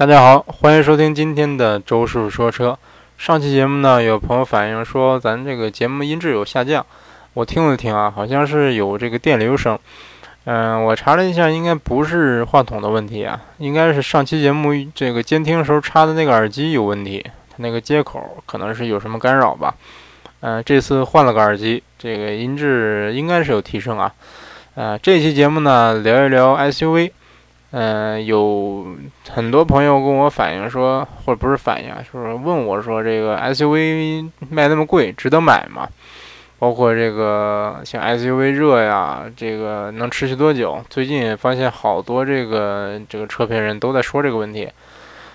大家好，欢迎收听今天的周师傅说车。上期节目呢，有朋友反映说咱这个节目音质有下降，我听了听啊，好像是有这个电流声。嗯，我查了一下，应该不是话筒的问题啊，应该是上期节目这个监听时候插的那个耳机有问题，它那个接口可能是有什么干扰吧。嗯，这次换了个耳机，这个音质应该是有提升啊。呃，这期节目呢，聊一聊 SUV。嗯，有很多朋友跟我反映说，或者不是反映啊，就是问我说，这个 SUV 卖那么贵，值得买吗？包括这个像 SUV 热呀，这个能持续多久？最近发现好多这个这个车评人都在说这个问题。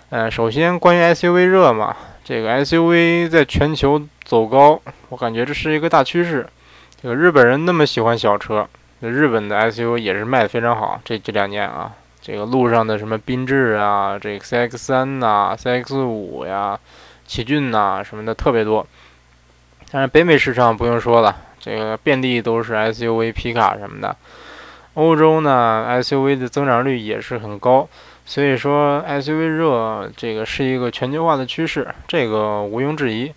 嗯，首先关于 SUV 热嘛，这个 SUV 在全球走高，我感觉这是一个大趋势。这个日本人那么喜欢小车，日本的 SUV 也是卖的非常好，这这两年啊。这个路上的什么缤智啊，这个 CX 三呐、CX 五呀、奇骏呐什么的特别多。但是北美市场不用说了，这个遍地都是 SUV、皮卡什么的。欧洲呢，SUV 的增长率也是很高，所以说 SUV 热这个是一个全球化的趋势，这个毋庸置疑。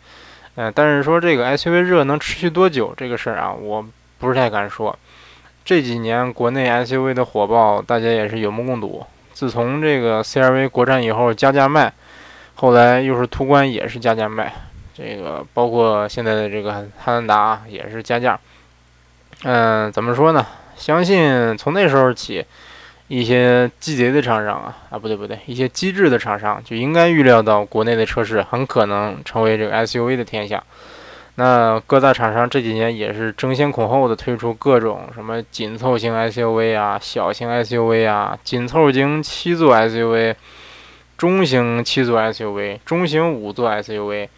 嗯，但是说这个 SUV 热能持续多久这个事儿啊，我不是太敢说。这几年国内 SUV 的火爆，大家也是有目共睹。自从这个 CRV 国产以后加价卖，后来又是途观也是加价卖，这个包括现在的这个汉兰达也是加价。嗯，怎么说呢？相信从那时候起，一些鸡贼的厂商啊啊不对不对，一些机智的厂商就应该预料到国内的车市很可能成为这个 SUV 的天下。那各大厂商这几年也是争先恐后的推出各种什么紧凑型 SUV 啊、小型 SUV 啊、紧凑型七座 SUV、中型七座 SUV、中型五座 SUV、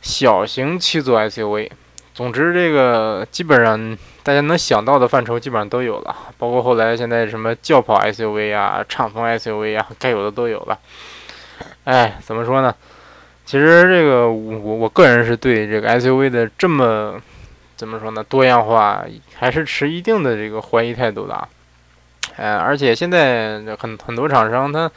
小型七座 SUV。总之，这个基本上大家能想到的范畴基本上都有了，包括后来现在什么轿跑 SUV 啊、敞篷 SUV 啊，该有的都有了。哎，怎么说呢？其实这个我我个人是对这个 SUV 的这么怎么说呢多样化还是持一定的这个怀疑态度的啊。呃，而且现在很很多厂商他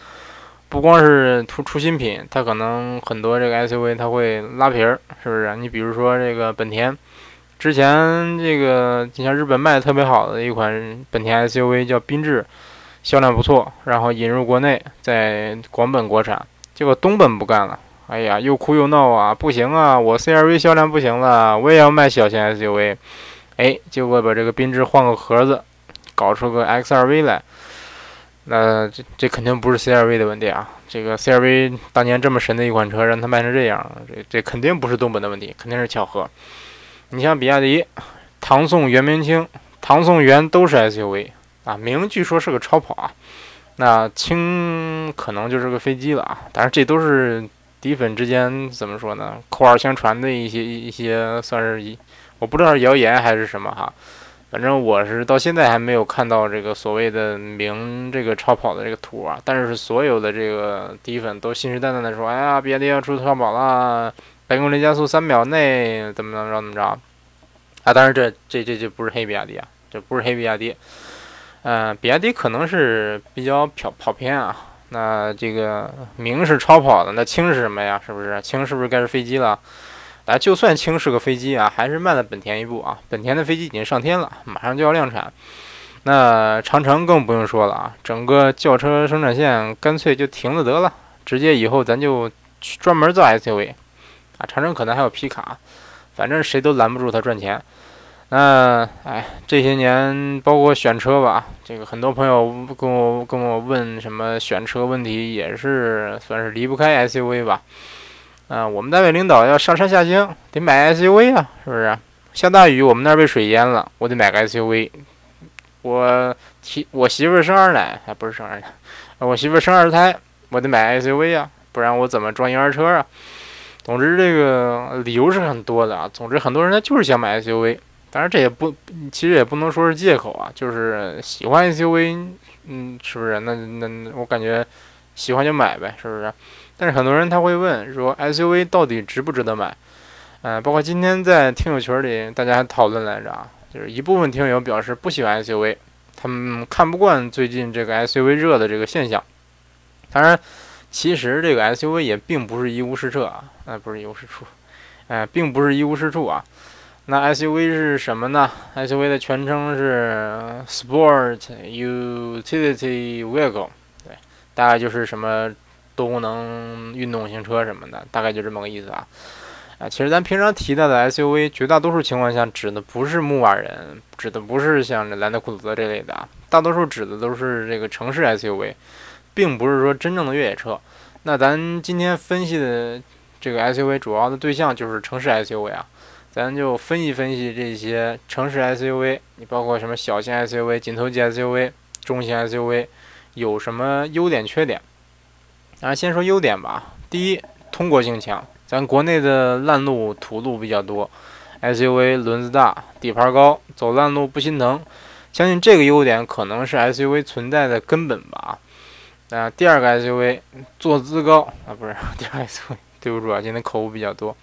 不光是出出新品，他可能很多这个 SUV 他会拉皮儿，是不是？你比如说这个本田，之前这个你像日本卖的特别好的一款本田 SUV 叫缤智，销量不错，然后引入国内，在广本国产，结果东本不干了。哎呀，又哭又闹啊！不行啊，我 CRV 销量不行了，我也要卖小型 SUV。哎，结果把这个缤智换个盒子，搞出个 X2V 来。那这这肯定不是 CRV 的问题啊！这个 CRV 当年这么神的一款车，让它卖成这样，这这肯定不是东本的问题，肯定是巧合。你像比亚迪，唐宋元明清，唐宋元都是 SUV 啊，明据说是个超跑啊，那清可能就是个飞机了啊。当然，这都是。底粉之间怎么说呢？口耳相传的一些一些，算是一，我不知道是谣言还是什么哈。反正我是到现在还没有看到这个所谓的明这个超跑的这个图啊。但是所有的这个底粉都信誓旦旦的说：“哎呀，比亚迪要出超跑了，百公里加速三秒内，怎么怎么着怎么着。”啊，当然这这这这不是黑比亚迪啊，这不是黑比亚迪。嗯，比亚迪可能是比较跑跑偏啊。那这个明是超跑的，那轻是什么呀？是不是轻？是不是该是飞机了？啊，就算轻是个飞机啊，还是慢了本田一步啊。本田的飞机已经上天了，马上就要量产。那长城更不用说了啊，整个轿车生产线干脆就停了得了，直接以后咱就专门造 SUV 啊。长城可能还有皮卡，反正谁都拦不住它赚钱。那哎，这些年包括选车吧，这个很多朋友跟我跟我问什么选车问题，也是算是离不开 SUV 吧。啊，我们单位领导要上山下乡，得买 SUV 啊，是不是？下大雨，我们那儿被水淹了，我得买个 SUV。我媳我媳妇生二奶，还不是生二奶，我媳妇生二胎，我得买 SUV 啊，不然我怎么装婴儿车啊？总之，这个理由是很多的啊。总之，很多人他就是想买 SUV。当然，这也不，其实也不能说是借口啊，就是喜欢 SUV，嗯，是不是？那那我感觉喜欢就买呗，是不是？但是很多人他会问说，SUV 到底值不值得买？嗯，包括今天在听友群里大家还讨论来着啊，就是一部分听友表示不喜欢 SUV，他们看不惯最近这个 SUV 热的这个现象。当然，其实这个 SUV 也并不是一无是处啊，哎，不是一无是处，哎，并不是一无是处啊。那 SUV 是什么呢？SUV 的全称是 Sport Utility Vehicle，对，大概就是什么多功能运动型车什么的，大概就这么个意思啊。啊，其实咱平常提到的 SUV，绝大多数情况下指的不是牧马人，指的不是像这兰德酷路泽这类的啊，大多数指的都是这个城市 SUV，并不是说真正的越野车。那咱今天分析的这个 SUV 主要的对象就是城市 SUV 啊。咱就分析分析这些城市 SUV，你包括什么小型 SUV、紧凑级 SUV、中型 SUV，有什么优点缺点？啊，先说优点吧。第一，通过性强。咱国内的烂路、土路比较多，SUV 轮子大、底盘高，走烂路不心疼。相信这个优点可能是 SUV 存在的根本吧。啊，第二个 SUV 坐姿高啊，不是 第二个 SUV，对不住啊，今天口误比较多。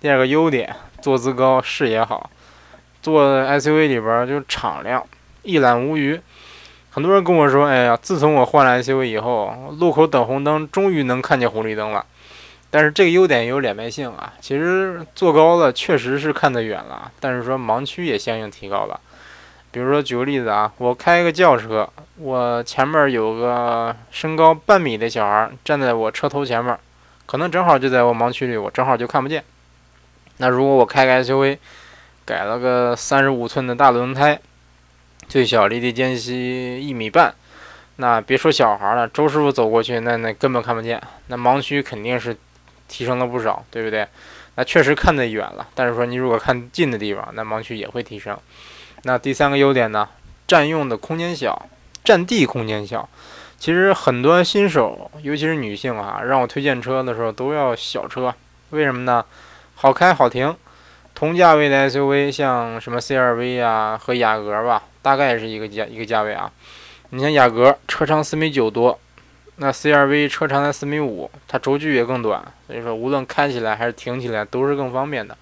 第二个优点。坐姿高，视野好，坐 SUV 里边就敞亮，一览无余。很多人跟我说：“哎呀，自从我换了 SUV 以后，路口等红灯终于能看见红绿灯了。”但是这个优点也有两面性啊。其实坐高了确实是看得远了，但是说盲区也相应提高了。比如说举个例子啊，我开个轿车，我前面有个身高半米的小孩站在我车头前面，可能正好就在我盲区里，我正好就看不见。那如果我开个 SUV，改了个三十五寸的大轮胎，最小离地间隙一米半，那别说小孩了，周师傅走过去，那那根本看不见，那盲区肯定是提升了不少，对不对？那确实看得远了，但是说你如果看近的地方，那盲区也会提升。那第三个优点呢？占用的空间小，占地空间小。其实很多新手，尤其是女性啊，让我推荐车的时候都要小车，为什么呢？好开好停，同价位的 SUV，像什么 CR-V 啊和雅阁吧，大概是一个价一个价位啊。你像雅阁车长四米九多，那 CR-V 车长才四米五，它轴距也更短，所以说无论开起来还是停起来都是更方便的，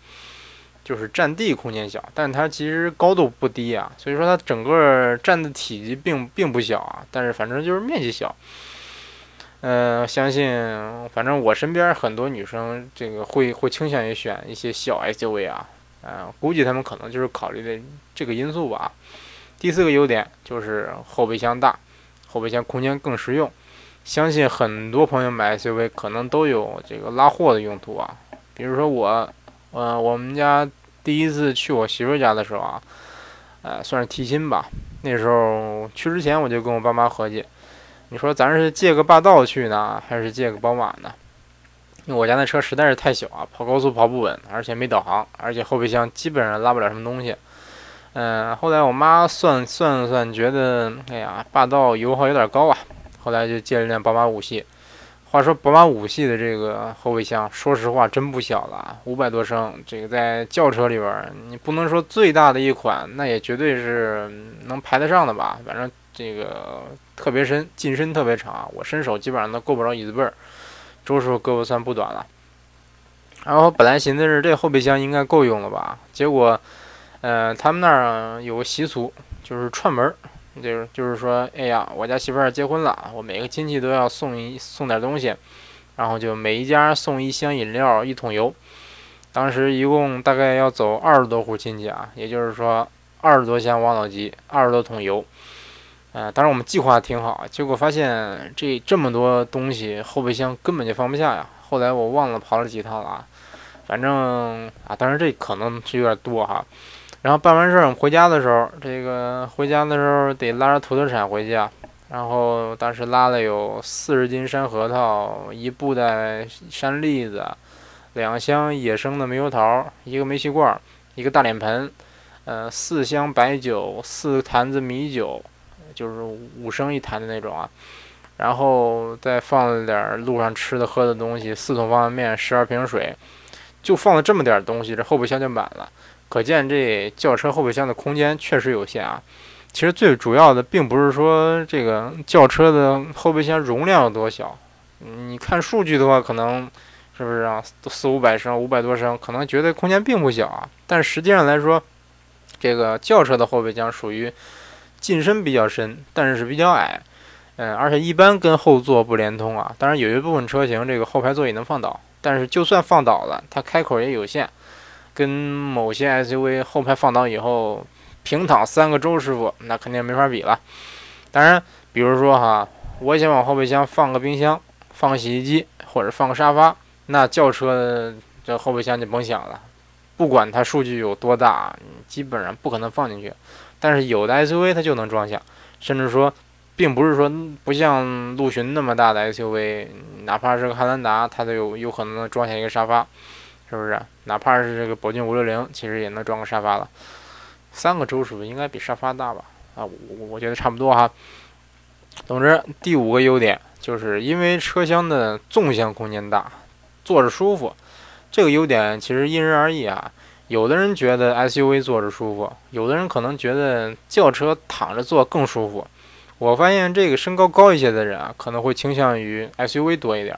就是占地空间小，但它其实高度不低啊，所以说它整个占的体积并并不小啊，但是反正就是面积小。嗯，相信反正我身边很多女生，这个会会倾向于选一些小 SUV 啊，嗯，估计他们可能就是考虑的这个因素吧。第四个优点就是后备箱大，后备箱空间更实用。相信很多朋友买 SUV 可能都有这个拉货的用途啊。比如说我，呃，我们家第一次去我媳妇家的时候啊，呃，算是提亲吧。那时候去之前我就跟我爸妈合计。你说咱是借个霸道去呢，还是借个宝马呢？因为我家那车实在是太小啊，跑高速跑不稳，而且没导航，而且后备箱基本上拉不了什么东西。嗯，后来我妈算算算，觉得哎呀，霸道油耗有点高啊，后来就借了辆宝马五系。话说宝马五系的这个后备箱，说实话真不小了，五百多升，这个在轿车里边，你不能说最大的一款，那也绝对是能排得上的吧？反正这个。特别深，进深特别长，我伸手基本上都够不着椅子背儿。周师傅胳膊算不短了。然后本来寻思是这后备箱应该够用了吧，结果，呃，他们那儿有个习俗，就是串门，就是就是说，哎呀，我家媳妇儿结婚了，我每个亲戚都要送一送点东西，然后就每一家送一箱饮料，一桶油。当时一共大概要走二十多户亲戚啊，也就是说二十多箱王老吉，二十多桶油。呃，当然我们计划挺好，结果发现这这么多东西，后备箱根本就放不下呀。后来我忘了跑了几趟了啊，反正啊，当然这可能是有点多哈。然后办完事儿，我们回家的时候，这个回家的时候得拉着土特产回去啊。然后当时拉了有四十斤山核桃，一布袋山栗子，两箱野生的猕猴桃，一个煤气罐，一个大脸盆，呃，四箱白酒，四坛子米酒。就是五升一坛的那种啊，然后再放了点路上吃的喝的东西，四桶方便面，十二瓶水，就放了这么点东西，这后备箱就满了。可见这轿车后备箱的空间确实有限啊。其实最主要的并不是说这个轿车的后备箱容量有多小，你看数据的话，可能是不是啊？四五百升，五百多升，可能觉得空间并不小啊。但实际上来说，这个轿车的后备箱属于。进深比较深，但是是比较矮，嗯，而且一般跟后座不连通啊。当然，有一部分车型这个后排座椅能放倒，但是就算放倒了，它开口也有限，跟某些 SUV 后排放倒以后平躺三个周师傅那肯定没法比了。当然，比如说哈，我想往后备箱放个冰箱、放个洗衣机或者放个沙发，那轿车这后备箱就甭想了，不管它数据有多大，基本上不可能放进去。但是有的 SUV 它就能装下，甚至说。并不是说不像陆巡那么大的 SUV，哪怕是个汉兰达，它都有有可能能装下一个沙发，是不是？哪怕是这个宝骏五六零，其实也能装个沙发了。三个轴数应该比沙发大吧？啊，我我觉得差不多哈。总之，第五个优点就是因为车厢的纵向空间大，坐着舒服。这个优点其实因人而异啊。有的人觉得 SUV 坐着舒服，有的人可能觉得轿车躺着坐更舒服。我发现这个身高高一些的人啊，可能会倾向于 SUV 多一点，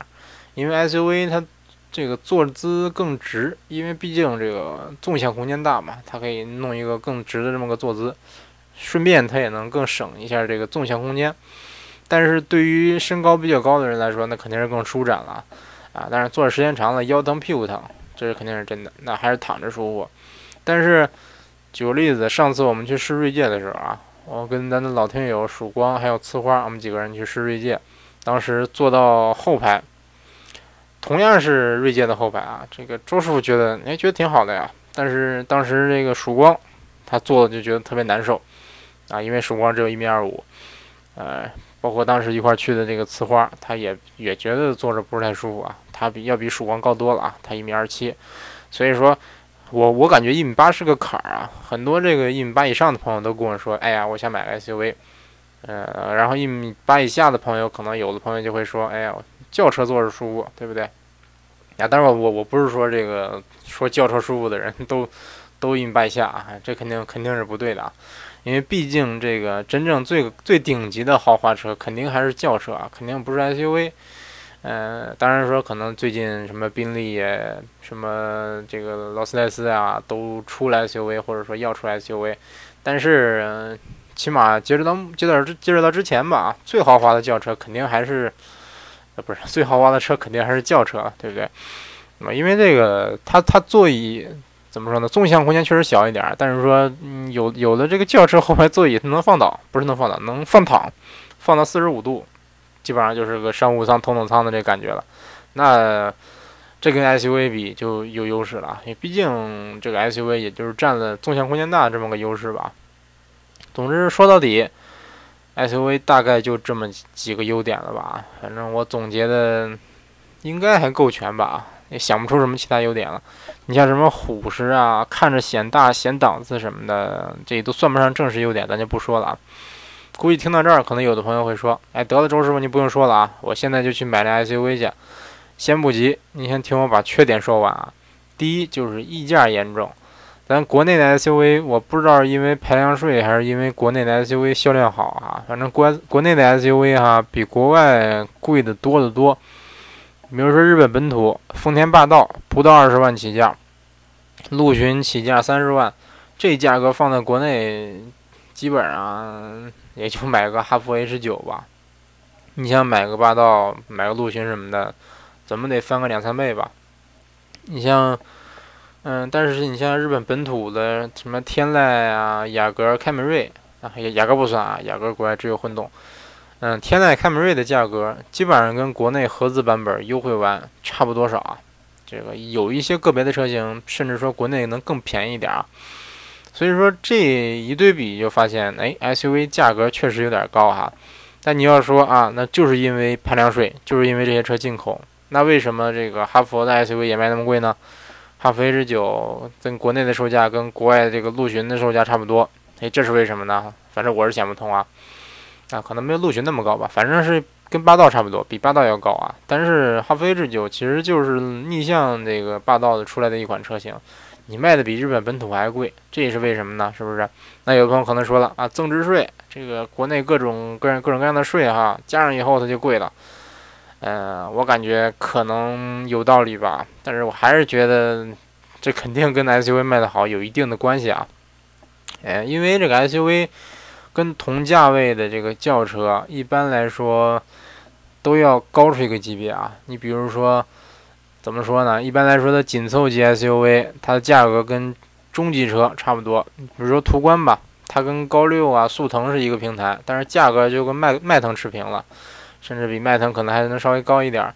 因为 SUV 它这个坐姿更直，因为毕竟这个纵向空间大嘛，它可以弄一个更直的这么个坐姿，顺便它也能更省一下这个纵向空间。但是对于身高比较高的人来说，那肯定是更舒展了啊。但是坐的时间长了，腰疼屁股疼，这是肯定是真的。那还是躺着舒服。但是举个例子，上次我们去试锐界的时候啊。我跟咱的老听友曙光还有呲花，我们几个人去试锐界，当时坐到后排，同样是锐界的后排啊。这个周师傅觉得，哎，觉得挺好的呀。但是当时这个曙光，他坐的就觉得特别难受啊，因为曙光只有一米二五，呃，包括当时一块去的这个呲花，他也也觉得坐着不是太舒服啊。他比要比曙光高多了啊，他一米二七，所以说。我我感觉一米八是个坎儿啊，很多这个一米八以上的朋友都跟我说，哎呀，我想买个 SUV，呃，然后一米八以下的朋友，可能有的朋友就会说，哎呀，轿车坐着舒服，对不对？呀，但是我我不是说这个说轿车舒服的人都都一米八以下啊，这肯定肯定是不对的啊，因为毕竟这个真正最最顶级的豪华车肯定还是轿车啊，肯定不是 SUV。嗯，当然说可能最近什么宾利、什么这个劳斯莱斯啊，都出来 SUV，或者说要出来 SUV，但是起码截止到截止截止到之前吧，最豪华的轿车肯定还是，呃，不是最豪华的车肯定还是轿车，对不对？那么因为这个它它座椅怎么说呢？纵向空间确实小一点，但是说，有有的这个轿车后排座椅它能放倒，不是能放倒，能放躺，放到四十五度。基本上就是个商务舱、头等舱的这感觉了，那这跟 SUV 比就有优势了，因为毕竟这个 SUV 也就是占了纵向空间大这么个优势吧。总之说到底，SUV 大概就这么几个优点了吧，反正我总结的应该还够全吧，也想不出什么其他优点了。你像什么虎实啊，看着显大显档次什么的，这都算不上正式优点，咱就不说了啊。估计听到这儿，可能有的朋友会说：“哎，得了，周师傅，你不用说了啊，我现在就去买辆 SUV 去。”先不急，你先听我把缺点说完啊。第一就是溢价严重，咱国内的 SUV，我不知道是因为排量税还是因为国内的 SUV 销量好啊，反正国国内的 SUV 哈比国外贵的多得多。比如说日本本土丰田霸道不到二十万起价，陆巡起价三十万，这价格放在国内基本上。也就买个哈弗 H 九吧，你想买个霸道、买个陆巡什么的，怎么得翻个两三倍吧？你像，嗯，但是你像日本本土的什么天籁啊、雅阁、凯美瑞啊，雅雅阁不算啊，雅阁国外只有混动。嗯，天籁、凯美瑞的价格基本上跟国内合资版本优惠完差不多少啊，这个有一些个别的车型，甚至说国内能更便宜点儿。所以说这一对比就发现，哎，SUV 价格确实有点高哈。但你要说啊，那就是因为排量税，就是因为这些车进口。那为什么这个哈弗的 SUV 也卖那么贵呢？哈弗 H 九跟国内的售价跟国外这个陆巡的售价差不多，哎，这是为什么呢？反正我是想不通啊。啊，可能没有陆巡那么高吧，反正是跟霸道差不多，比霸道要高啊。但是哈弗 H 九其实就是逆向这个霸道的出来的一款车型。你卖的比日本本土还贵，这也是为什么呢？是不是？那有朋友可能说了啊，增值税，这个国内各种各样各种各样的税哈，加上以后它就贵了。嗯，我感觉可能有道理吧，但是我还是觉得这肯定跟 SUV 卖的好有一定的关系啊。哎，因为这个 SUV 跟同价位的这个轿车，一般来说都要高出一个级别啊。你比如说，怎么说呢？一般来说的紧凑级 SUV，它的价格跟中级车差不多。比如说途观吧，它跟高六啊、速腾是一个平台，但是价格就跟迈迈腾持平了，甚至比迈腾可能还能稍微高一点。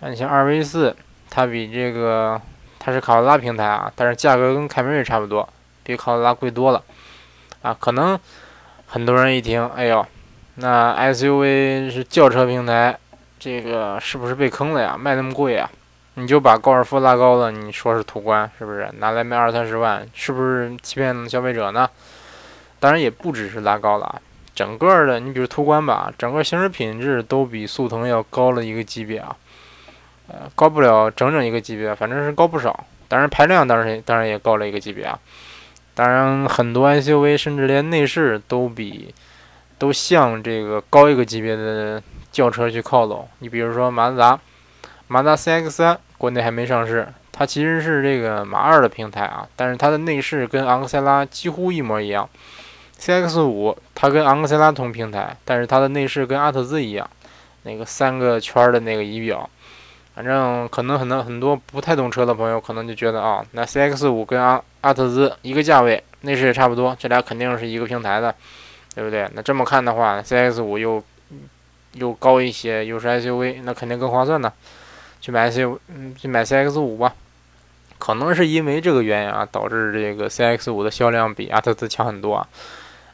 那你像二 V 四，它比这个它是卡罗拉平台啊，但是价格跟凯美瑞差不多，比卡罗拉贵多了啊。可能很多人一听，哎呦，那 SUV 是轿车平台，这个是不是被坑了呀？卖那么贵啊？你就把高尔夫拉高了，你说是途观，是不是拿来卖二三十万？是不是欺骗消费者呢？当然也不只是拉高了啊，整个的，你比如途观吧，整个行驶品质都比速腾要高了一个级别啊，呃，高不了整整一个级别，反正是高不少。当然排量当然当然也高了一个级别啊。当然很多 SUV 甚至连内饰都比都向这个高一个级别的轿车去靠拢。你比如说马自达，马自达 CX 三。国内还没上市，它其实是这个马二的平台啊，但是它的内饰跟昂克赛拉几乎一模一样。CX 五它跟昂克赛拉同平台，但是它的内饰跟阿特兹一样，那个三个圈的那个仪表，反正可能很多很多不太懂车的朋友可能就觉得啊，那 CX 五跟阿阿特兹一个价位，内饰也差不多，这俩肯定是一个平台的，对不对？那这么看的话，CX 五又又高一些，又是 SUV，那肯定更划算呢。去买 C，嗯，去买 CX 五吧，可能是因为这个原因啊，导致这个 CX 五的销量比阿特兹强很多啊。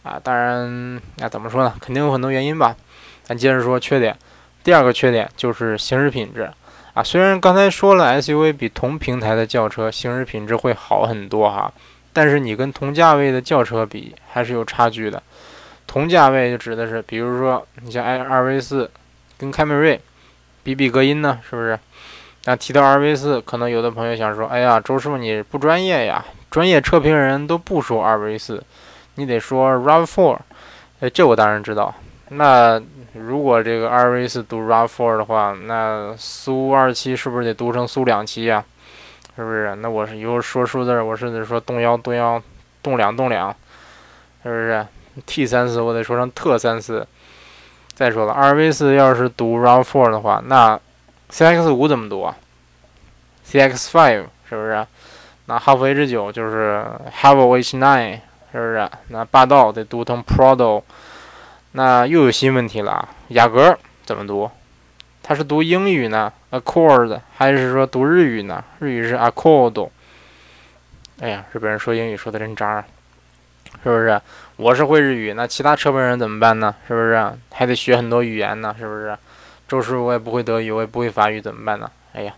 啊，当然，那怎么说呢？肯定有很多原因吧。咱接着说缺点，第二个缺点就是行驶品质啊。虽然刚才说了 SUV 比同平台的轿车行驶品质会好很多哈，但是你跟同价位的轿车比还是有差距的。同价位就指的是，比如说你像 i 二 V 四跟凯美瑞比比隔音呢，是不是？那提到 2V 四，可能有的朋友想说：“哎呀，周师傅你不专业呀！专业车评人都不说 2V 四，你得说 RAV4。”哎，这我当然知道。那如果这个 2V 四读 RAV4 的话，那苏二七是不是得读成苏两七呀？是不是？那我是以后说数字，我是得说动幺动幺动两动两，是不是？T 三四我得说成特三四。再说了，2V 四要是读 RAV4 的话，那 CX 五怎么读啊？CX five 是不是？那哈弗 H 九就是 Have H nine 是不是？那霸道得读成 Prado，那又有新问题了。雅阁怎么读？它是读英语呢？Accord 还是说读日语呢？日语是 Accord。哎呀，日本人说英语说的真渣，是不是？我是会日语，那其他车本人怎么办呢？是不是？还得学很多语言呢？是不是？周师傅，我也不会德语，我也不会法语，怎么办呢？哎呀，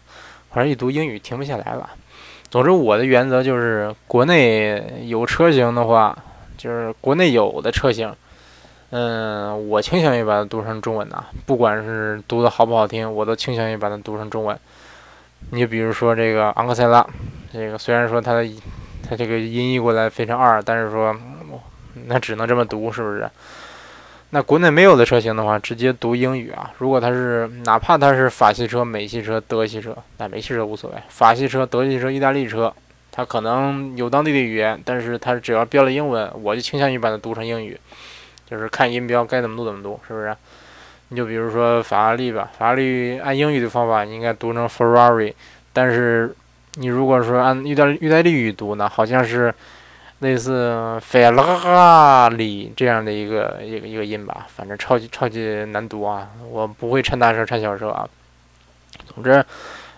反正一读英语停不下来了。总之，我的原则就是，国内有车型的话，就是国内有的车型，嗯，我倾向于把它读成中文的，不管是读的好不好听，我都倾向于把它读成中文。你比如说这个昂克赛拉，这个虽然说它的它这个音译过来非常二，但是说那只能这么读，是不是？那国内没有的车型的话，直接读英语啊。如果它是哪怕它是法系车、美系车、德系车，那美系车无所谓。法系车、德系车、意大利车，它可能有当地的语言，但是它只要标了英文，我就倾向于把它读成英语，就是看音标该怎么读怎么读，是不是？你就比如说法拉利吧，法拉利按英语的方法应该读成 Ferrari，但是你如果说按意大意大利语读呢，好像是。类似费拉里这样的一个一个一个音吧，反正超级超级难读啊！我不会掺大声掺小声啊。总之，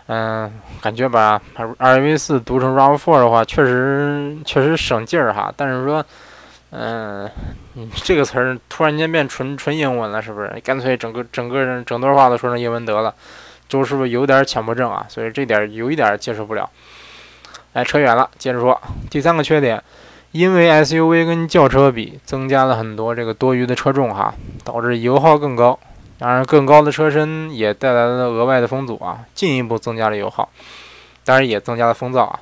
嗯，感觉把 R V 四读成 RAV4 的话，确实确实省劲儿哈。但是说，嗯，这个词儿突然间变纯纯英文了，是不是？干脆整个整个人整段话都说成英文得了。周师傅有点强迫症啊，所以这点有一点接受不了。来，扯远了，接着说第三个缺点。因为 SUV 跟轿车比，增加了很多这个多余的车重哈，导致油耗更高。当然，更高的车身也带来了额外的风阻啊，进一步增加了油耗。当然，也增加了风噪啊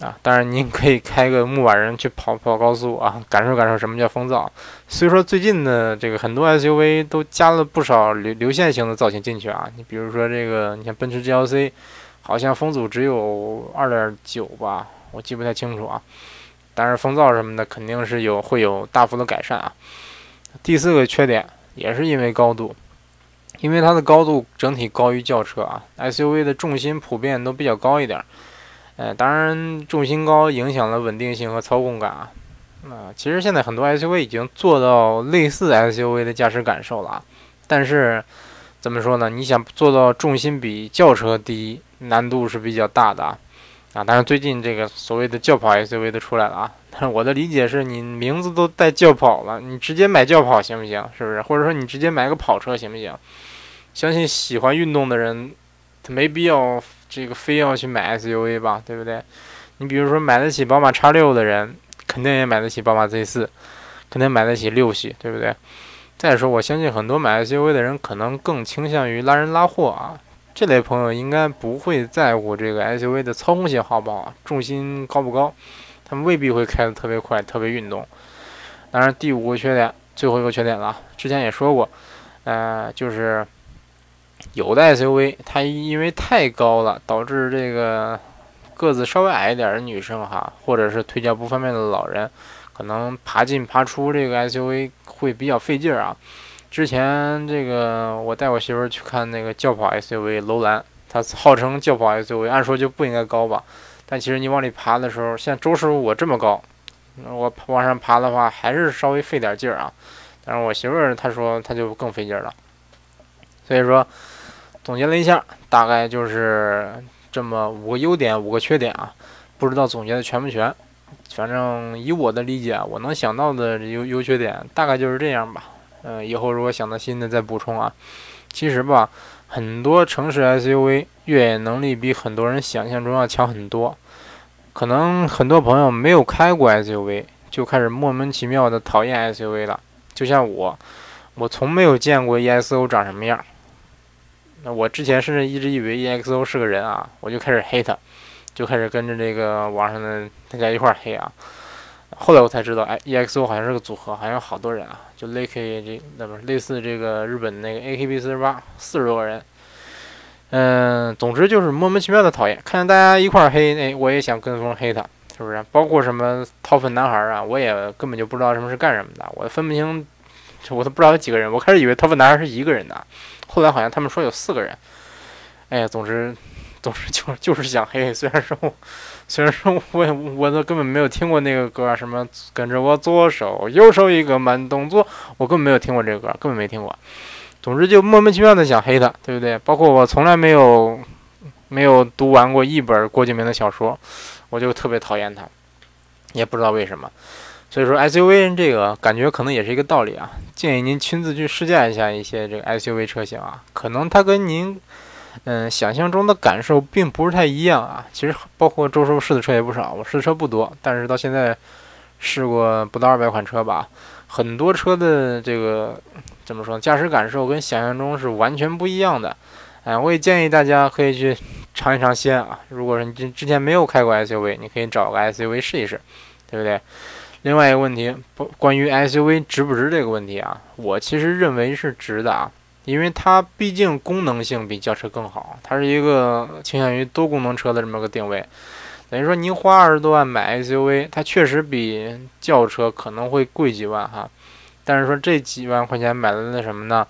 啊！当然，您可以开个牧马人去跑跑高速啊，感受感受什么叫风噪。所以说，最近的这个很多 SUV 都加了不少流流线型的造型进去啊。你比如说这个，你像奔驰 GLC，好像风阻只有二点九吧，我记不太清楚啊。但是风噪什么的肯定是有会有大幅的改善啊，第四个缺点也是因为高度，因为它的高度整体高于轿车啊，SUV 的重心普遍都比较高一点。呃，当然重心高影响了稳定性和操控感啊。啊，其实现在很多 SUV 已经做到类似 SUV 的驾驶感受了啊，但是怎么说呢？你想做到重心比轿车低，难度是比较大的啊。啊，但是最近这个所谓的轿跑 SUV 都出来了啊。但我的理解是，你名字都带轿跑了，你直接买轿跑行不行？是不是？或者说你直接买个跑车行不行？相信喜欢运动的人，他没必要这个非要去买 SUV 吧，对不对？你比如说买得起宝马 X6 的人。肯定也买得起宝马 Z4，肯定买得起六系，对不对？再说，我相信很多买 SUV 的人可能更倾向于拉人拉货啊，这类朋友应该不会在乎这个 SUV 的操控性好不好，重心高不高，他们未必会开得特别快、特别运动。当然，第五个缺点，最后一个缺点了，之前也说过，呃，就是有的 SUV 它因为太高了，导致这个。个子稍微矮一点的女生哈，或者是腿脚不方便的老人，可能爬进爬出这个 SUV 会比较费劲儿啊。之前这个我带我媳妇儿去看那个轿跑 SUV 楼兰，它号称轿跑 SUV，按说就不应该高吧？但其实你往里爬的时候，像周师傅我这么高，我往上爬的话还是稍微费点劲儿啊。但是我媳妇儿她说她就更费劲儿了。所以说总结了一下，大概就是。这么五个优点，五个缺点啊，不知道总结的全不全。反正以我的理解，我能想到的优优缺点大概就是这样吧。嗯，以后如果想到新的再补充啊。其实吧，很多城市 SUV 越野能力比很多人想象中要强很多。可能很多朋友没有开过 SUV，就开始莫名其妙的讨厌 SUV 了。就像我，我从没有见过 EXO 长什么样。那我之前甚至一直以为 EXO 是个人啊，我就开始黑他，就开始跟着这个网上的大家一块黑啊。后来我才知道，哎，EXO 好像是个组合，好像有好多人啊，就类 K 这那不是类似这个日本那个 AKB 四十八，四十多个人。嗯，总之就是莫名其妙的讨厌，看见大家一块黑，哎，我也想跟风黑他，是不是？包括什么掏粪男孩啊，我也根本就不知道什么是干什么的，我分不清，我都不知道有几个人，我开始以为掏粪男孩是一个人的。后来好像他们说有四个人，哎呀，总之，总之就就是想黑。虽然说，虽然说我我都根本没有听过那个歌，什么跟着我左手右手一个慢动作，我根本没有听过这个歌，根本没听过。总之就莫名其妙的想黑他，对不对？包括我从来没有没有读完过一本郭敬明的小说，我就特别讨厌他，也不知道为什么。所以说 SUV 这个感觉可能也是一个道理啊，建议您亲自去试驾一下一些这个 SUV 车型啊，可能它跟您嗯想象中的感受并不是太一样啊。其实包括周师傅试的车也不少，我试的车不多，但是到现在试过不到二百款车吧，很多车的这个怎么说，驾驶感受跟想象中是完全不一样的。哎，我也建议大家可以去尝一尝鲜啊。如果说你之之前没有开过 SUV，你可以找个 SUV 试一试，对不对？另外一个问题，不关于 SUV 值不值这个问题啊，我其实认为是值的啊，因为它毕竟功能性比轿车更好，它是一个倾向于多功能车的这么个定位。等于说您花二十多万买 SUV，它确实比轿车可能会贵几万哈，但是说这几万块钱买的那什么呢？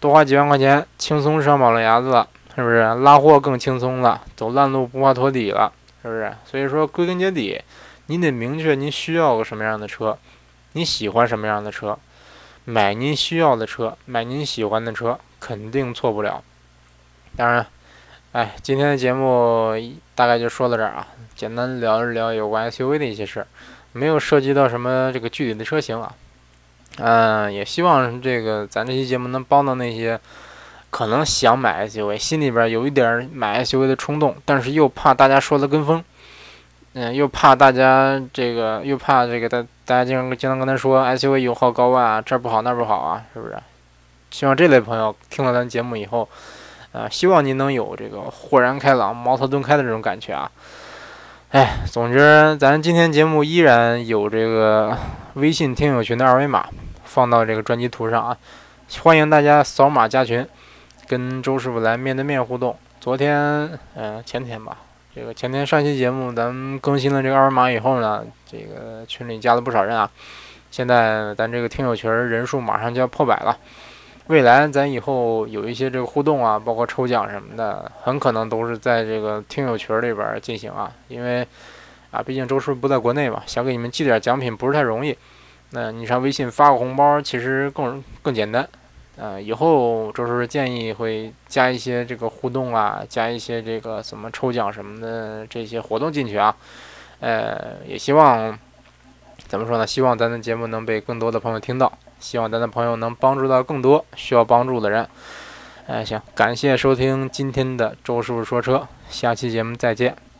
多花几万块钱，轻松上马路牙子了，是不是？拉货更轻松了，走烂路不怕托底了，是不是？所以说归根结底。您得明确您需要个什么样的车，你喜欢什么样的车，买您需要的车，买您喜欢的车，肯定错不了。当然，哎，今天的节目大概就说到这儿啊，简单聊一聊有关 SUV 的一些事儿，没有涉及到什么这个具体的车型啊。嗯，也希望这个咱这期节目能帮到那些可能想买 SUV，心里边有一点买 SUV 的冲动，但是又怕大家说的跟风。嗯，又怕大家这个，又怕这个，大大家经常经常跟他说 SUV 油耗高啊，这不好那不好啊，是不是？希望这类朋友听了咱节目以后，啊，希望您能有这个豁然开朗、茅塞顿开的这种感觉啊。哎，总之，咱今天节目依然有这个微信听友群的二维码放到这个专辑图上啊，欢迎大家扫码加群，跟周师傅来面对面互动。昨天，嗯，前天吧。这个前天上期节目咱们更新了这个二维码以后呢，这个群里加了不少人啊，现在咱这个听友群人数马上就要破百了，未来咱以后有一些这个互动啊，包括抽奖什么的，很可能都是在这个听友群里边进行啊，因为啊，毕竟周师傅不在国内嘛，想给你们寄点奖品不是太容易。那你上微信发个红包，其实更更简单。呃，以后周师傅建议会加一些这个互动啊，加一些这个什么抽奖什么的这些活动进去啊。呃，也希望怎么说呢？希望咱的节目能被更多的朋友听到，希望咱的朋友能帮助到更多需要帮助的人。哎，行，感谢收听今天的周师傅说车，下期节目再见。